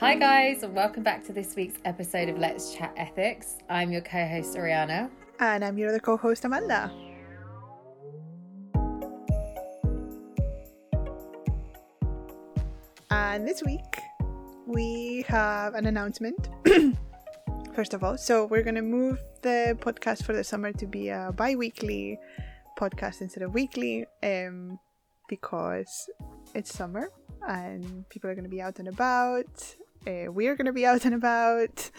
Hi, guys, and welcome back to this week's episode of Let's Chat Ethics. I'm your co host, Ariana. And I'm your other co host, Amanda. And this week, we have an announcement. First of all, so we're going to move the podcast for the summer to be a bi weekly podcast instead of weekly um, because it's summer and people are going to be out and about. Uh, we are going to be out and about.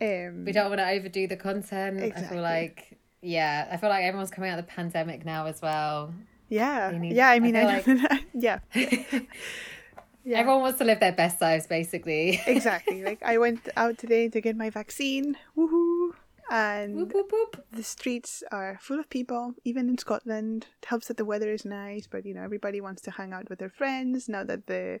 Um, We don't want to overdo the content. I feel like, yeah, I feel like everyone's coming out of the pandemic now as well. yeah, need- yeah. I I mean, feel I, yeah, yeah. Everyone wants to live their best lives, basically. exactly. Like I went out today to get my vaccine. Woohoo! And whoop, whoop, whoop. the streets are full of people, even in Scotland. It helps that the weather is nice, but you know everybody wants to hang out with their friends now that the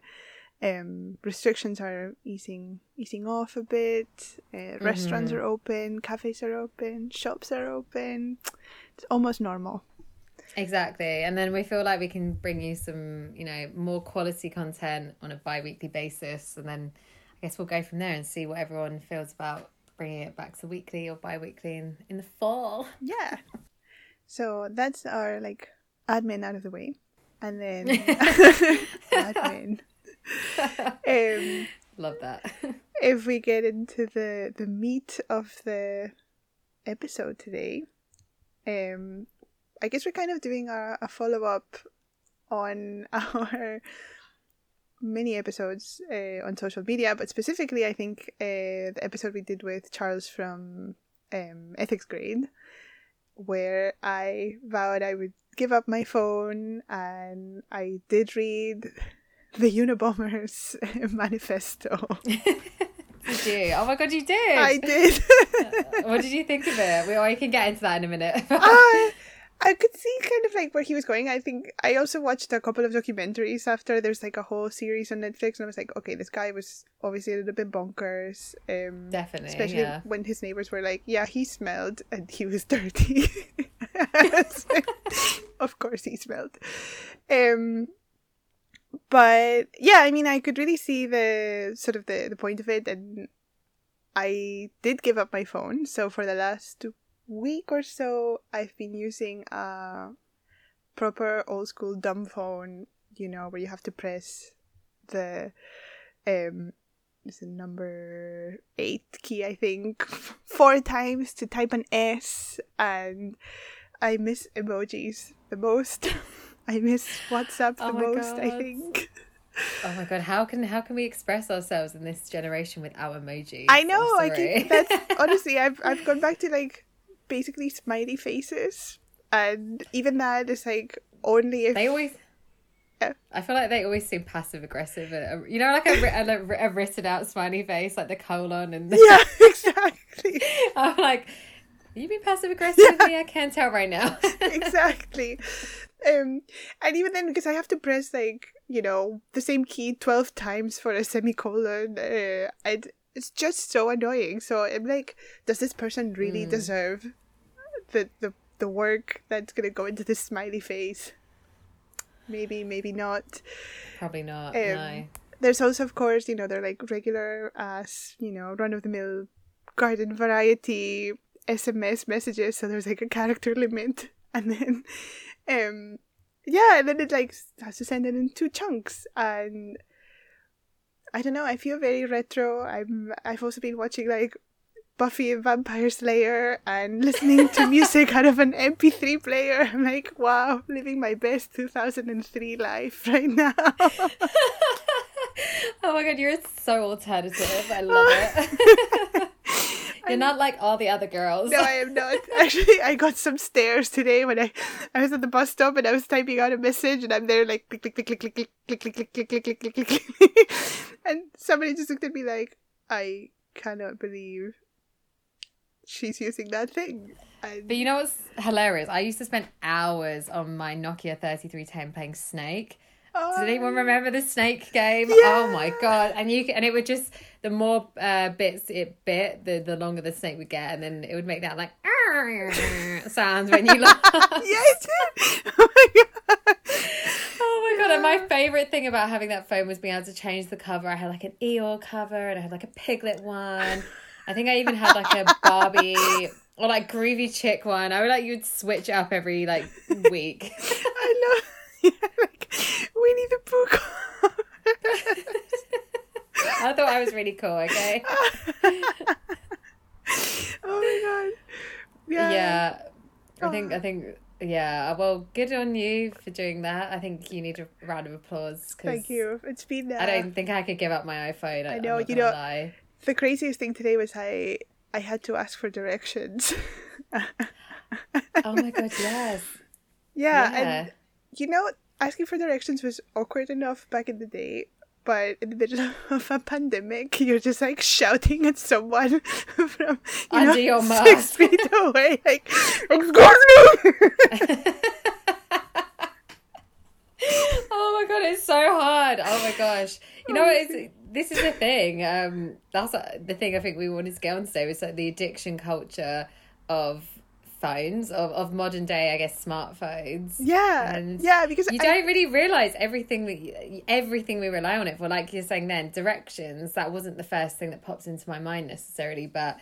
um, restrictions are easing easing off a bit. Uh, Restaurants are open, cafes are open, shops are open. It's almost normal. Exactly. And then we feel like we can bring you some, you know, more quality content on a bi weekly basis. And then I guess we'll go from there and see what everyone feels about bringing it back to weekly or bi weekly in, in the fall. Yeah. So that's our like admin out of the way, and then admin. Um, Love that. if we get into the the meat of the episode today, um, I guess we're kind of doing a, a follow up on our mini episodes uh, on social media, but specifically, I think uh, the episode we did with Charles from um, EthicsGrade, where I vowed I would give up my phone, and I did read the Unabomber's manifesto. Did you? Oh my god, you did. I did. what did you think of it? We, or can get into that in a minute. I, I could see kind of like where he was going. I think I also watched a couple of documentaries after. There's like a whole series on Netflix, and I was like, okay, this guy was obviously a little bit bonkers. Um, Definitely, especially yeah. when his neighbors were like, yeah, he smelled and he was dirty. of course, he smelled. Um, but yeah, I mean, I could really see the sort of the, the point of it, and I did give up my phone. So for the last week or so, I've been using a proper old school dumb phone. You know, where you have to press the um, is the number eight key, I think, four times to type an S, and I miss emojis the most. I miss WhatsApp the Oh most, I think. Oh my god, how can how can we express ourselves in this generation with our emojis? I know. I'm think that's honestly. I've I've gone back to like basically smiley faces, and even that is like only if They always. Yeah. I feel like they always seem passive aggressive. Uh, You know, like a, a, a written out smiley face, like the colon, and the, yeah, exactly, I'm like, you being passive aggressive with me? I can't tell right now. exactly. Um, and even then, because I have to press like you know the same key twelve times for a semicolon, uh, and it's just so annoying. So I'm like, does this person really Hmm. deserve the the the work that's gonna go into this smiley face? Maybe, maybe not. Probably not. Um, no. there's also of course you know they're like regular ass, you know run of the mill garden variety sms messages so there's like a character limit and then um yeah and then it like has to send it in two chunks and i don't know i feel very retro i'm i've also been watching like Buffy and Vampire Slayer and listening to music out of an MP3 player. I'm like, wow, living my best 2003 life right now. oh my god, you're so alternative. I love it. You're not like all the other girls. No, I am not. Actually, I got some stares today when I I was at the bus stop and I was typing out a message and I'm there like click click click click click click click click click click click click click click click and somebody just looked at me like I cannot believe she's using that thing. And But you know what's hilarious? I used to spend hours on my Nokia 3310 playing Snake. Oh, Does anyone remember the Snake game? Yeah. Oh my god! And you and it would just the more uh, bits it bit, the the longer the snake would get, and then it would make that like sounds when you laugh. Yeah, it did. Oh my god. Oh my god! And my favorite thing about having that phone was being able to change the cover. I had like an Eeyore cover and I had like a piglet one. I think I even had like a Barbie or like groovy chick one. I would like you'd switch up every like week. I love yeah, like Winnie the Pooh. I thought I was really cool. Okay. oh my god. Yeah. Yeah. I think I Oh. think yeah. Well, good on you for doing that. I think you need a round of applause. 'cause Thank you. It's been uh, I don't think I could give up my iPhone. I, I know, you know- lie. the craziest thing today was I I had to ask for directions. Oh my god, yes. yeah, Yeah. and you know, asking for directions was awkward enough back in the day, but in the middle of a pandemic, you're just like shouting at someone from you Under know, your six mask. feet away, like "Excuse me." oh my god, it's so hard. Oh my gosh. You know, it's this is the thing. Um, that's uh, the thing I think we wanted to get on today was like the addiction culture of phones of, of modern day, I guess, smartphones. yeah, And yeah, because You I- don't really realize everything that you, everything we rely on it for. Like you're saying, then directions. That wasn't the first thing that popped into my mind necessarily, but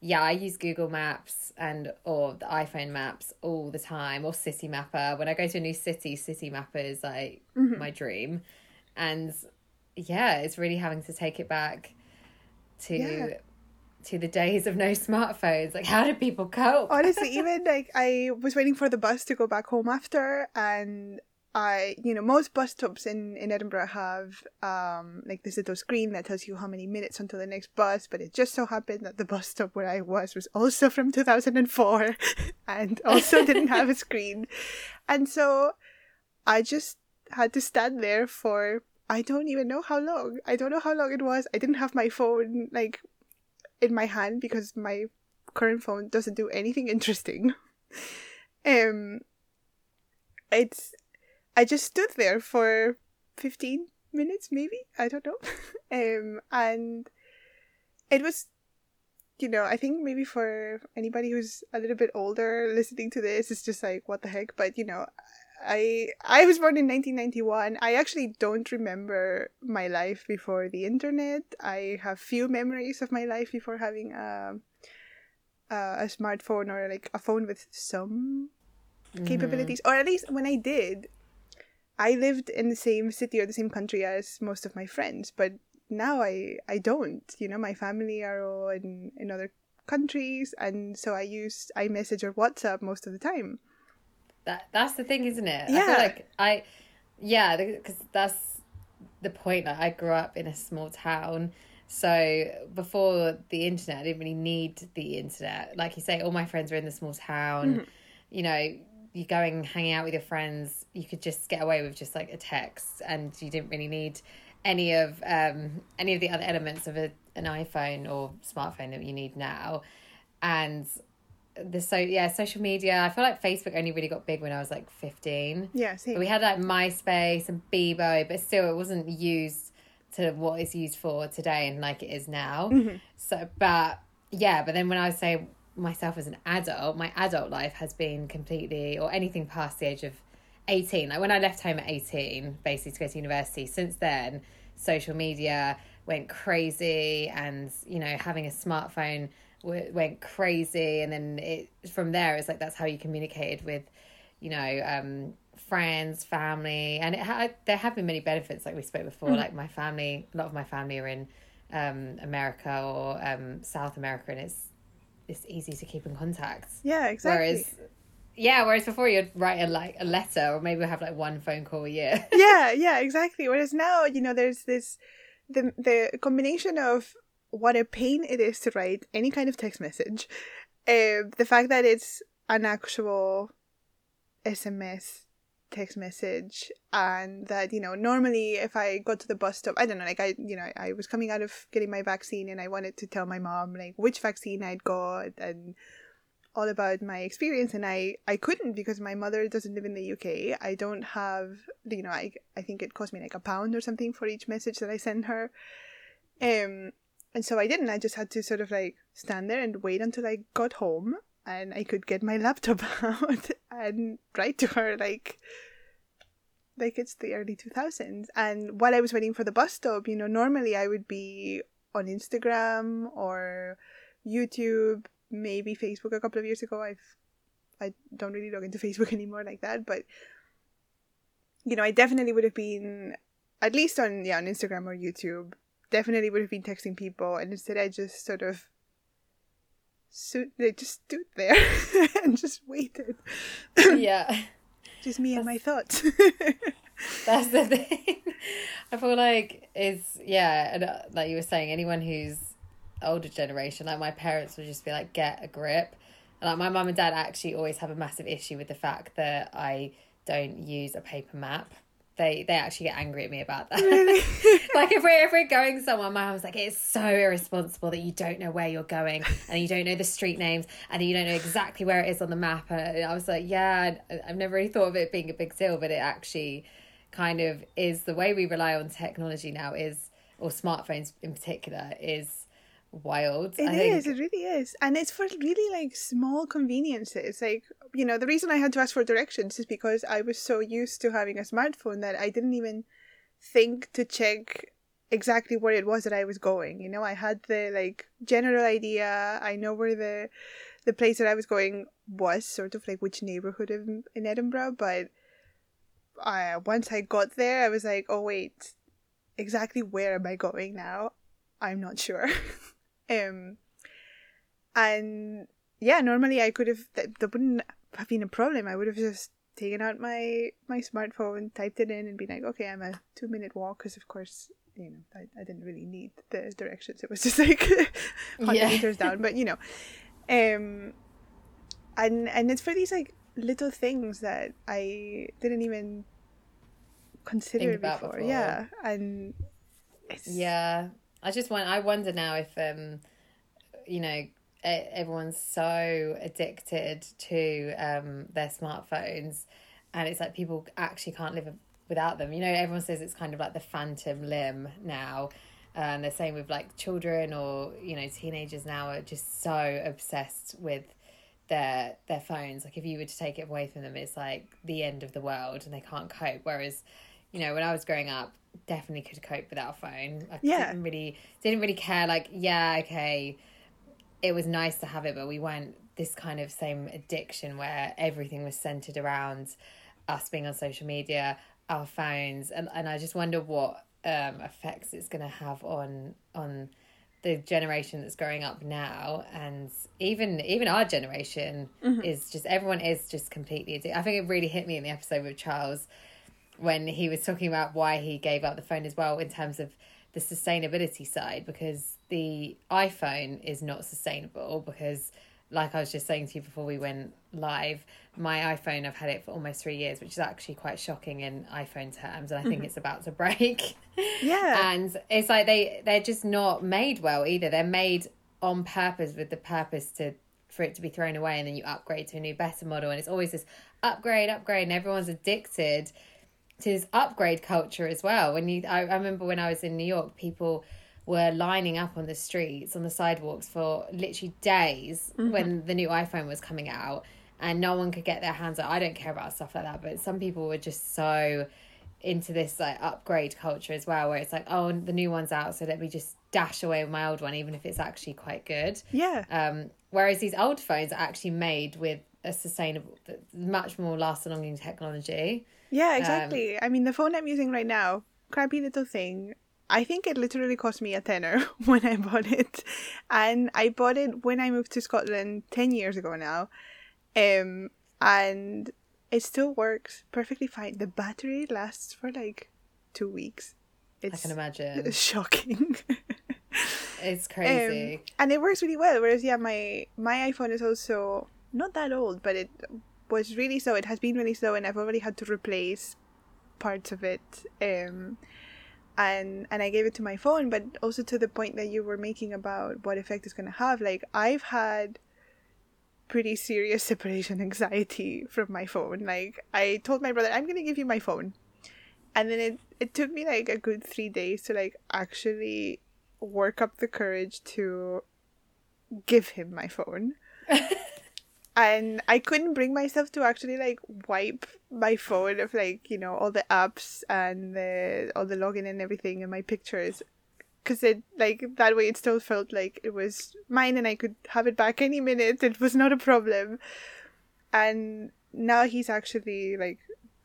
yeah, I use Google Maps and or the iPhone Maps all the time, or Citymapper. When I go to a new city, Citymapper is like Mm-hmm. my dream, and yeah, it's really having to take it back to. Yeah. To the days of no smartphones, like how did people cope? honestly even like i was waiting for the bus to go back home after and i you know most bus stops in in edinburgh have um like this little screen that tells you how many minutes until the next bus but it just so happened that the bus stop where i was was also from 2004 and also didn't have a screen. And so i just had to stand there for i don't even know how long. I don't know how long it was. I didn't have my phone like in my hand because my current phone doesn't do anything interesting. Um it's I just stood there for 15 minutes maybe, I don't know. um and it was you know, I think maybe for anybody who's a little bit older listening to this it's just like what the heck, but you know, I I was born in 1991. I actually don't remember my life before the internet. I have few memories of my life before having a a, a smartphone or like a phone with some mm-hmm. capabilities, or at least when I did, I lived in the same city or the same country as most of my friends. But now I I don't. You know, my family are all in in other countries, and so I use iMessage or WhatsApp most of the time. That that's the thing, isn't it? I Yeah. feel like I, yeah, because that's the point. Like I grew up in a small town, so before the internet, I didn't really need the internet. Like you say, all my friends were in the small town. You know, you going hanging out with your friends, you could just get away with just like a text, and you didn't really need any of um any of the other elements of a, an iPhone or smartphone that you need now, and the so yeah social media. I feel like facebook only really got big when i was like 15 Yeah, same. but we had like myspace and bebo but still it wasn't used to what it's used for today and like it is now. Mm-hmm. So but yeah but then when i say myself as an adult my adult life has been completely or anything past the age of 18 like when i left home at 18 basically to go to university since then social media went crazy and you know having a smartphone went crazy and then it from there it's like that's how you communicated with you know um friends family and it had there have been many benefits like we spoke before like my family a lot of my family are in um america or um south america and it's it's easy to keep in contact yeah, exactly. whereas yeah whereas before you'd write a like a letter or maybe have like one phone call a year yeah, yeah, exactly. Whereas now, you know, there's this the the combination of what a pain it is to write any kind of text message, uh, the fact that it's an actual SMS text message, and that you know normally if I got to the bus stop, I don't know, like I you know I was coming out of getting my vaccine and I wanted to tell my mom like which vaccine I'd got and all about my experience and I I couldn't because my mother doesn't live in the UK. I don't have you know I I think it cost me like a pound or something for each message that I send her. Um and so I didn't. I just had to sort of like stand there and wait until I got home and I could get my laptop out and write to her like like it's the early 2000s and while i was waiting for the bus stop you know normally i would be on instagram or youtube maybe facebook a couple of years ago i've i don't really log into facebook anymore like that but you know i definitely would have been at least on yeah on instagram or youtube definitely would have been texting people and instead i just sort of stood, they just stood there and just waited. Yeah. Just me and my thoughts. That's the thing. I feel like it's yeah and uh, like you were saying anyone who's older generation like my parents would just be like get a grip. And like my mum and dad actually always have a massive issue with the fact that i don't use a paper map they they actually get angry at me about that. Really? like if we're if we're going somewhere, my mom's like, it's so irresponsible that you don't know where you're going and you don't know the street names and you don't know exactly where it is on the map. And I was like, yeah, I've never really thought of it being a big deal, but it actually kind of is the way we rely on technology now is or smartphones in particular is wild. It is. It really is, and it's for really like small conveniences. Like you know, the reason I had to ask for directions is because I was so used to having a smartphone that I didn't even think to check exactly where it was that I was going. You know, I had the like general idea. I know where the the place that I was going was, sort of like which neighborhood in, in Edinburgh, but. Uh, once I got there, I was like, "Oh wait, exactly where am I going now? I'm not sure." um, and yeah, normally I could have that, that wouldn't have been a problem. I would have just taken out my my smartphone, typed it in, and been like, "Okay, I'm a two minute walk." Because of course, you know, I, I didn't really need the directions. It was just like hundred Yeah. meters down. But you know, um, and and it's for these like little things that I didn't even consider before. before. Yeah, and it's, Yeah, I just want. I wonder now if um, you know, everyone's so addicted to um their smartphones, and it's like people actually can't live without them. You know, everyone says it's kind of like the phantom limb now. And the same with like children or you know teenagers now are just so obsessed with their their phones. Like if you were to take it away from them, it's like the end of the world, and they can't cope. Whereas, you know, when I was growing up, definitely could cope without a phone. I Yeah. didn't really didn't really care. Like, yeah, okay, it was nice to have it, but we weren't this kind of same addiction where everything was centered around us being on social media, our phones, and and I just wonder what um, effects it's going to have on on the generation that's growing up now and even even our generation is just everyone is just completely addicted. I think it really hit me in the episode with Charles when he was talking about why he gave up the phone as well in terms of the sustainability side because the iPhone is not sustainable because like I was just saying to you before we went live, my iPhone I've had it for almost three years, which is actually quite shocking in iPhone terms, and I think mm-hmm. it's about to break. Yeah. and it's like they they're just not made well either. They're made on purpose with the purpose to for it to be thrown away, and then you upgrade to a new better model, and it's always this upgrade, upgrade, and everyone's addicted to this upgrade culture as well. When you, I, I remember when I was in New York, people were lining up on the streets, on the sidewalks for literally days when the new iPhone was coming out, and no one could get their hands on. I don't care about stuff like that, but some people were just so into this like upgrade culture as well, where it's like, oh, the new one's out, so let me just dash away with my old one, even if it's actually quite good. yeah. Um, whereas these old phones are actually made with a sustainable, much more lasting long technology. Yeah, exactly. I mean, the phone I'm using right now, crappy little thing. I think it literally cost me a tenner when I bought it, and I bought it when I moved to Scotland ten years ago now, um, and it still works perfectly fine. The battery lasts for like two weeks. I can imagine. shocking. It's Um, crazy. and it works really well. Whereas, yeah, my my iPhone is also not that old, but it was really slow. It has been really slow, and I've already had to replace parts of it. Um, and and I gave it to my phone, but also to the point that you were making about what effect it's gonna have. Like I've had pretty serious separation anxiety from my phone. Like I told my brother, I'm gonna give you my phone, and then it it took me like a good three days to like actually work up the courage to give him my phone. and I couldn't bring myself to actually like wipe my phone of like you know all the apps and the all the login and everything and my pictures because it like that way it still felt like it was mine and I could have it back any minute. It was not a problem, and now he's actually like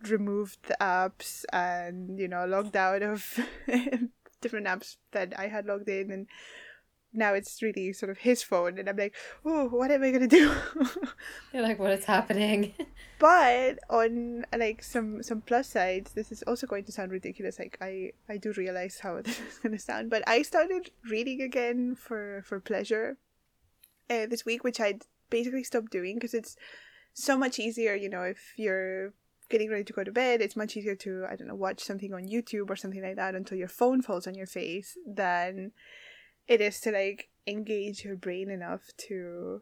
removed the apps and you know logged out of different apps that I had logged in and now it's really sort of his phone and i'm like oh what am i gonna do? You're like what is happening? But on like some some plus sides this is also going to sound ridiculous like i i do realize how this is gonna sound but i started reading again for for pleasure uh, this week which i basically stopped doing because it's so much easier you know if you're getting ready to go to bed it's much easier to i don't know watch something on youtube or something like that until your phone falls on your face than it is to like engage your brain enough to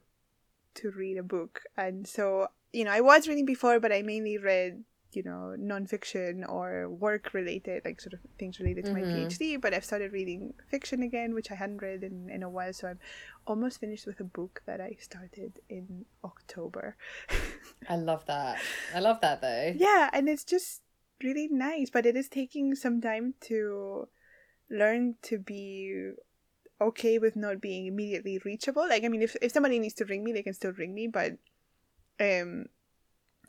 to read a book. And so you know i was reading before but i mainly read you know nonfiction or work related like sort of things related to mm-hmm. my phd but i've started reading fiction again which i hadn't read in, in a while. So i'm almost finished with a book that i started in october. I love that. I love that though. Yeah and it's just really nice. But it is taking some time to learn to be okay with not being immediately reachable. Like, I mean, if, if somebody needs to ring me, they can still ring me, but um,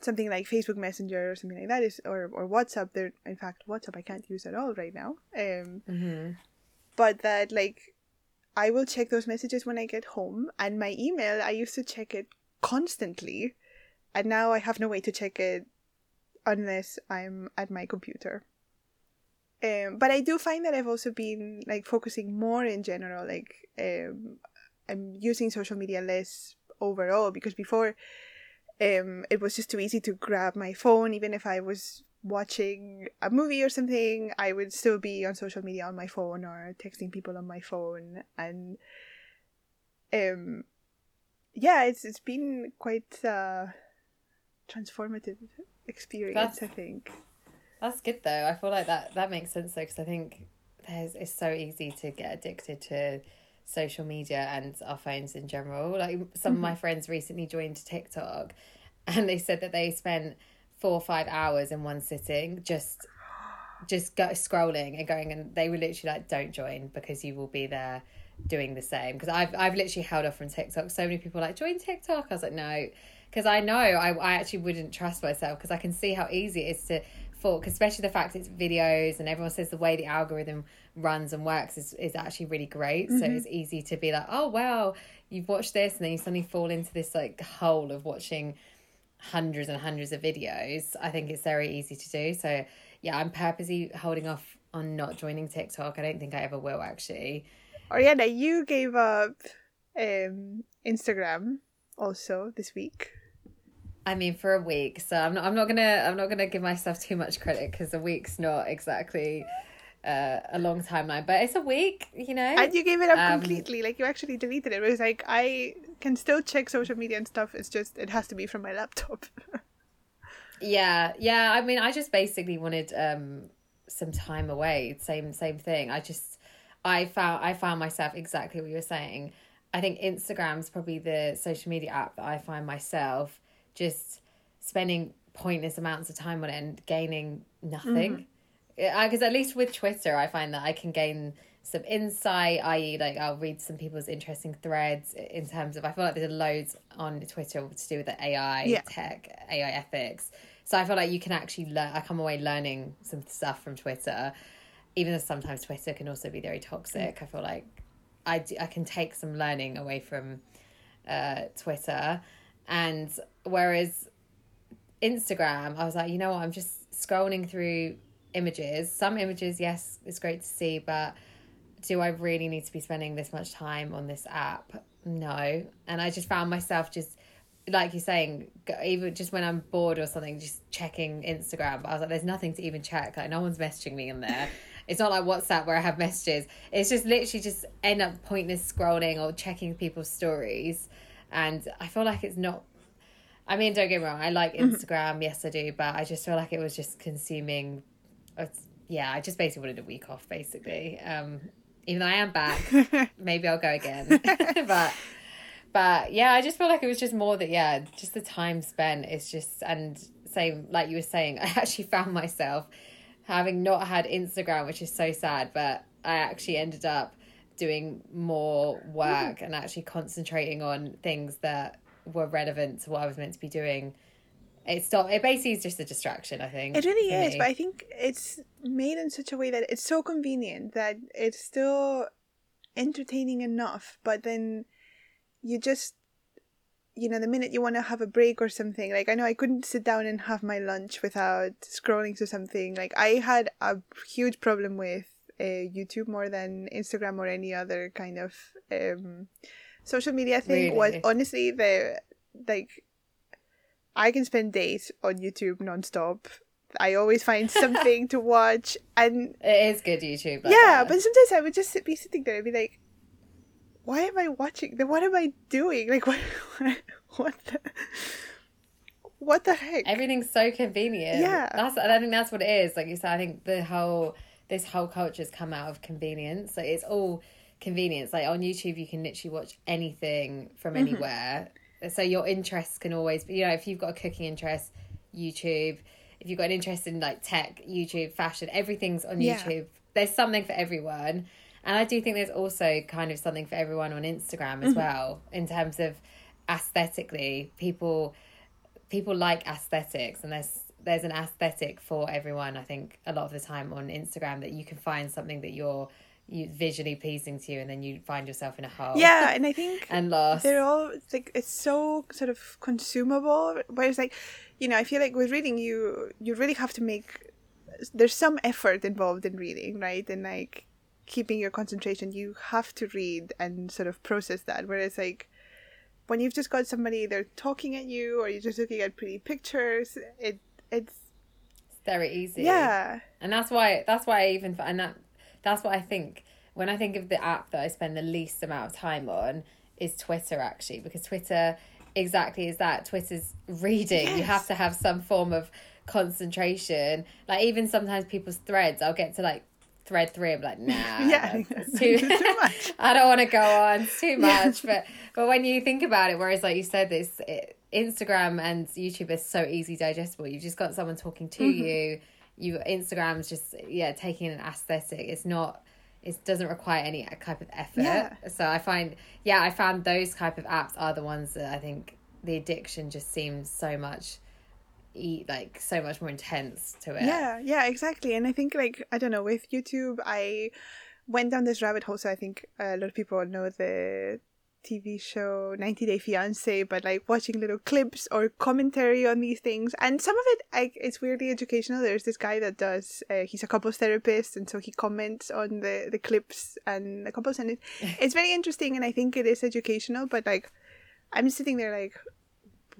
something like Facebook Messenger or something like that is, or, or WhatsApp, there, in fact, WhatsApp I can't use at all right now. Um, mm-hmm. But that, like, I will check those messages when I get home, and my email, I used to check it constantly, and now I have no way to check it unless I'm at my computer. Um, but I do find that I've also been like focusing more in general. Like um, I'm using social media less overall because before um, it was just too easy to grab my phone, even if I was watching a movie or something, I would still be on social media on my phone or texting people on my phone, and um, yeah, it's it's been quite a transformative experience. That's, I think that's good though. I feel like that that makes sense though because I think there's it's so easy to get addicted to social media and our phones in general. Like some mm-hmm. of my mm-hmm. friends recently joined TikTok and they said that they spent four or five hours in one sitting just just go scrolling and going and they were literally like don't join because you will be there doing the same because I've I've literally held off from TikTok so many people like join TikTok I was like no because I know I, I actually wouldn't trust myself because I can see how easy it is to especially the fact it's videos and everyone says the way the algorithm runs and works is, is actually really great. Mm-hmm. so it's easy to be like oh wow you've watched this and then you suddenly fall into this like hole of watching hundreds and hundreds of videos. I think it's very easy to do. So yeah i'm purposely holding off on not joining tiktok. I don't think i ever will actually. Ariana you gave up um instagram also this week I mean, for a week. So I'm not. I'm not gonna. I'm not gonna give myself too much credit because a week's not exactly uh, a long timeline, but it's a week. You know. And you gave it up um, completely. Like you actually deleted it. It was like I can still check social media and stuff. It's just it has to be from my laptop. yeah, yeah. I mean, I just basically wanted um some time away. Same same thing. I just I found I found myself exactly what you were saying. I think Instagram's probably the social media app that I find myself just spending pointless amounts of time on it and gaining nothing. Because mm-hmm. at least with Twitter, I find that I can gain some insight, i.e., like I'll read some people's interesting threads in terms of I feel like there's loads on Twitter to do with the AI yeah. tech, AI ethics. So I feel like you can actually learn. I come away learning some stuff from Twitter, even though sometimes Twitter can also be very toxic. Mm. I feel like I do, I can take some learning away from uh, Twitter. And whereas Instagram, I was like, you know what, I'm just scrolling through images. Some images, yes, it's great to see, but do I really need to be spending this much time on this app? No. And I just found myself just like you're saying, even just when I'm bored or something, just checking Instagram. But I was like, there's nothing to even check. Like no one's messaging me in there. It's not like WhatsApp where I have messages. It's just literally just end up pointless scrolling or checking people's stories and I feel like it's not. I mean, don't get me wrong. I like mm-hmm. Instagram, mm-hmm. yes, I do, but I just feel like it was just consuming. Yeah, I just basically wanted a week off, basically. Um, even though I am back, maybe I'll go again. but but yeah, I just feel like it was just more that yeah, just the time spent is just and same like you were saying, I actually found myself having not had Instagram, which is so sad, but I actually ended up doing more work mm. and actually concentrating on things that were relevant to what I was meant to be doing. It's not. It basically is just a distraction. I think It really is, me. but I think it's made in such a way that it's so convenient that it's still entertaining enough, but then you just you know, the minute you want to have a break or something, like I know I couldn't sit down and have my lunch without scrolling to something. Like I had a huge problem with uh, YouTube more than Instagram or any other kind of um, social media thing. Was honestly the like I can spend days on YouTube nonstop. I always find something to watch, and it is good YouTube. like yeah, that. but sometimes I would just sit, be sitting there and be like, "Why am I watching? Then what am I doing? Like, what, what, the, what the heck?" everything's so convenient. Yeah. that's I think that's what it is. Like you said, I think the whole this whole culture's come out of convenience. So it's all convenience. Like on YouTube, you can literally watch anything from Mm-hmm. anywhere. So your interests can always be. You know, if you've got a cooking interest, YouTube. If you've got an interest in like tech, YouTube, fashion, everything's on Yeah. YouTube. There's something for everyone. And I do think there's also kind of something for everyone on Instagram Mm-hmm. as well, in terms of aesthetically. People people like aesthetics and there's there's an aesthetic for everyone i think a lot of the time on instagram that you can find something that you're you visually pleasing to you and then you find yourself in a hole yeah, and I think and lost they're all it's like it's so sort of consumable. Whereas, like, you know, I feel like with reading, you you really have to make there's some effort involved in reading, right? And like keeping your concentration, you have to read and sort of process that. Whereas, like, when you've just got somebody either talking at you or you're just looking at pretty pictures, it it's it's very easy. Yeah, and that's why that's why i even and that that's what i think when i think of the app that i spend the least amount of time on is twitter actually because twitter exactly is that twitter's reading. You have to have some form of concentration. Like even sometimes people's threads i'll get to like thread three i'm like nah Yeah. that's too, Too much. i don't want to go on it's too much but but when you think about it whereas like you said this it, instagram and youtube is so easy digestible you've just got someone talking to Mm-hmm. you you instagram's just yeah taking an aesthetic it's not it doesn't require any type of effort Yeah. so i find yeah i found those type of apps are the ones that i think the addiction just seems so much eat like so much more intense to it Yeah, yeah, exactly. And I think like I don't know with YouTube, I went down this rabbit hole. So I think a lot of people know the TV show 90 Day Fiance, but like watching little clips or commentary on these things, and some of it, like it's weirdly educational. There's this guy that does. Uh, he's a couples therapist, and so he comments on the the clips and the couples, and it, it's very interesting. And I think it is educational, but like I'm sitting there like.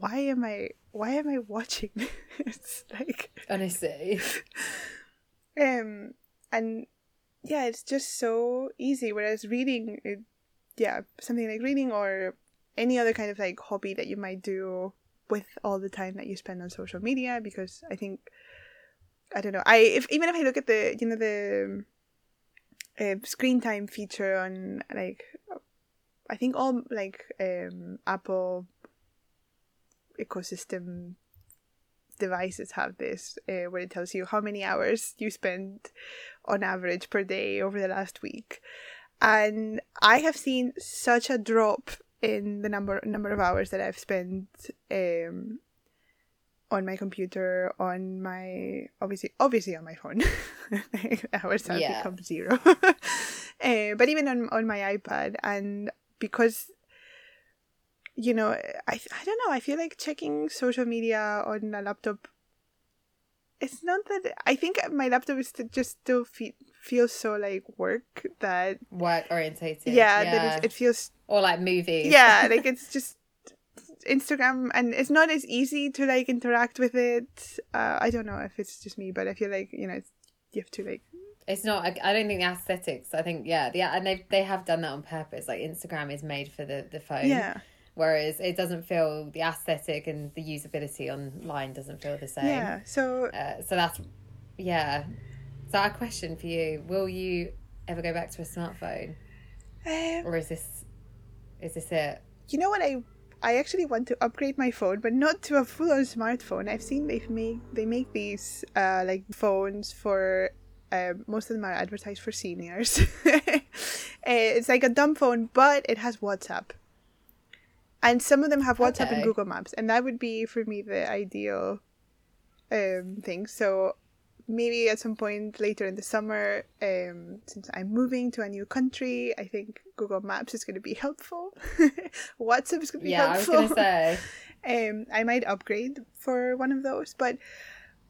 Why am I? Why am I watching this? like, honestly um and yeah it's just so easy whereas reading it, yeah something like reading or any other kind of like hobby that you might do with all the time that you spend on social media because i think i don't know i if even if i look at the you know the uh, screen time feature on like i think all like um apple ecosystem devices have this uh, where it tells you how many hours you spend on average per day over the last week. And i have seen such a drop in the number number of hours that i've spent um on my computer on my obviously obviously on my phone. Hours have Yeah. become zero. Uh, but even on on my ipad. And because you know I, I don't know i feel like checking social media on a laptop it's not that i think my laptop is st- just still fe- feels so like work that work orientated yeah, that it, it feels or like movies yeah like it's just instagram and it's not as easy to like interact with it uh, i don't know if it's just me but i feel like you know it's, you have to like It's not. I I don't think the aesthetics. I think yeah, yeah, and they they have done that on purpose. Like Instagram is made for the the phone, yeah whereas it doesn't feel the aesthetic and the usability online doesn't feel the same. yeah so Uh, so that's yeah. So our question for you: Will you ever go back to a smartphone, um, or is this is this it? you know what I I actually want to upgrade my phone, but not to a full-on smartphone. I've seen they make they make these uh, like phones for um, most of them are advertised for seniors. Eh, it's like a dumb phone, but it has WhatsApp, and some of them have WhatsApp Okay. and Google Maps, and that would be for me the ideal um, thing. So maybe at some point later in the summer, um, since I'm moving to a new country, I think Google Maps is going to be helpful. WhatsApp is going to be Yeah, I was helpful. gonna say. um, I might upgrade for one of those, but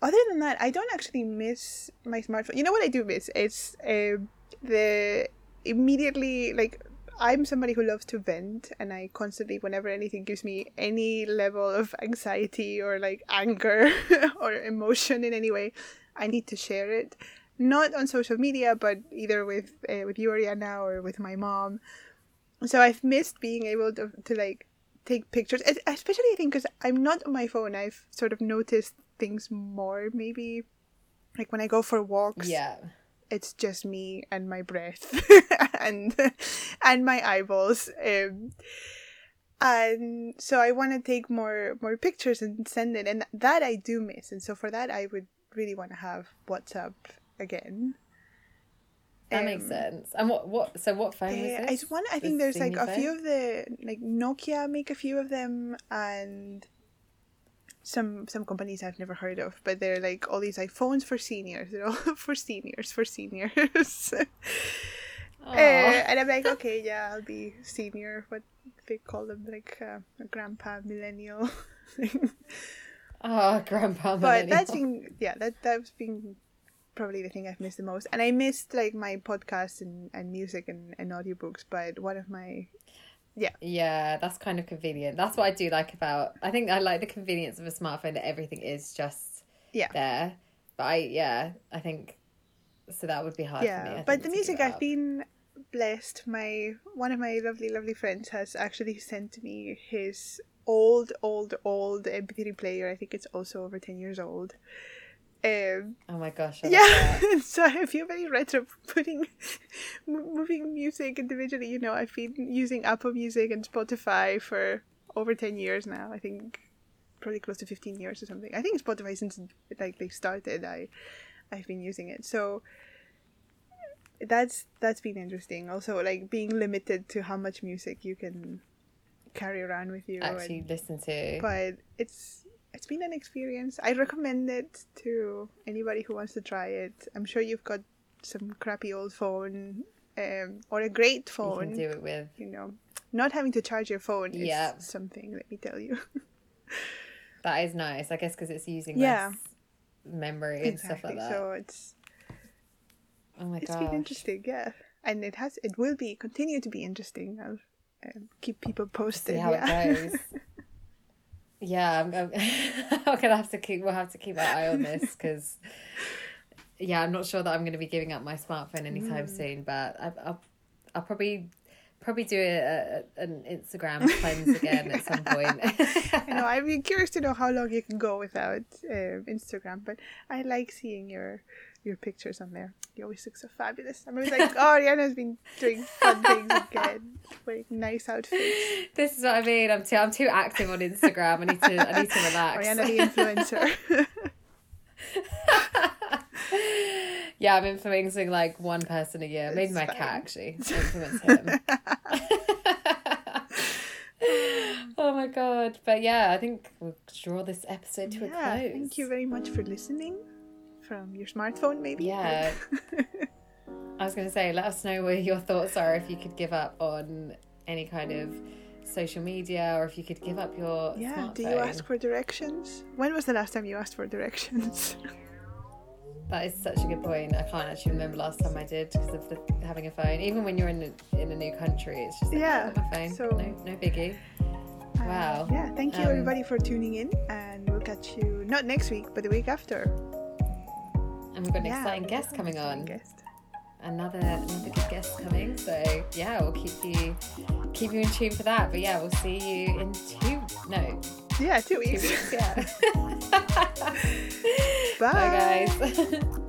other than that, I don't actually miss my smartphone. You know what I do miss? It's um the immediately like I'm somebody who loves to vent, and I constantly, whenever anything gives me any level of anxiety or like anger or emotion in any way, I need to share it. Not on social media, but either with uh, with you, Ariana, or with my mom. So I've missed being able to to like take pictures, especially I think because I'm not on my phone. I've sort of noticed things more. Maybe like when I go for walks, Yeah. It's just me and my breath and and my eyeballs. Um, and so I want to take more more pictures and send it, and that I do miss. And so for that, I would really want to have WhatsApp again. That makes Um, sense. And what what so what phone uh, this? it's one. I This think there's like a phone? few of the like Nokia make a few of them, and some some companies I've never heard of. But they're like all these like phones for seniors. They're all for seniors for seniors. Uh, and I'm like, okay, yeah, I'll be senior. What they call them, like uh, a grandpa millennial. Oh, grandpa. Millennial. But that's been yeah, that that's been probably the thing I've missed the most. And I missed like my podcasts and, and music and, and audiobooks. But one of my Yeah, Yeah, that's kind of convenient. That's what I do like about. I think I like the convenience of a smartphone that everything is just Yeah. there. But I yeah, I think so. That would be hard for me. Yeah, but the music I've been blessed. My one of my lovely lovely friends has actually sent me his old old old MP3 player. I think it's also over ten years old. Um, Oh my gosh. I yeah so i feel very retro putting moving music individually you know i've been using apple music and spotify for over 10 years now i think probably close to 15 years or something i think spotify since like they started i i've been using it so that's that's been interesting also like being limited to how much music you can carry around with you and- Actually, listen to. but it's it's been an experience. I recommend it to anybody who wants to try it. I'm sure you've got some crappy old phone um, or a great you phone. can do it with. You know, not having to charge your phone is Yeah. something. Let me tell you. That is nice. I guess because it's using Yeah. less memory and stuff like that. So it's oh my it's gosh. been interesting, yeah. And it has it will be continue to be interesting. I'll um, keep people posted. See how yeah. it goes. yeah, I'm, I'm, I'm gonna have to keep. We'll have to keep our eye on this because, yeah, I'm not sure that I'm going to be giving up my smartphone anytime Mm. soon. But I, I'll, I'll probably, probably do a, a, an Instagram cleanse again at some point. I know. I'd be curious to know how long you can go without um, Instagram, but I like seeing your your pictures on there. You always look so fabulous. I'm always like, oh, Ariana's been doing fun things again, wearing nice outfits. this is what I mean. I'm too, I'm too active on Instagram. I need to, I need to relax. Oh, Ariana the influencer. yeah, I'm influencing like one person a year. Maybe my fine. cat actually. Influence him. oh my god. But yeah, I think we'll draw this episode to a yeah, close. thank you very much for listening from your smartphone, maybe. Yeah. I was going to say, let us know where your thoughts are if you could give up on any kind of social media or if you could give up your yeah. smartphone. Do you ask for directions? When was the last time you asked for directions? That is such a good point. I can't actually remember last time I did because of the, having a phone. Even when you're in a, in a new country, it's just like, Yeah, my phone. so- no, no biggie. Wow. Uh, yeah. Thank you Um, everybody for tuning in, and we'll catch you not next week, but the week after. And we've got an Yeah, exciting guest coming on. Guest. Another another good guest coming. So yeah, we'll keep you keep you in tune for that. But yeah, we'll see you in two no Yeah, two two weeks. weeks. Yeah. Bye. Bye guys.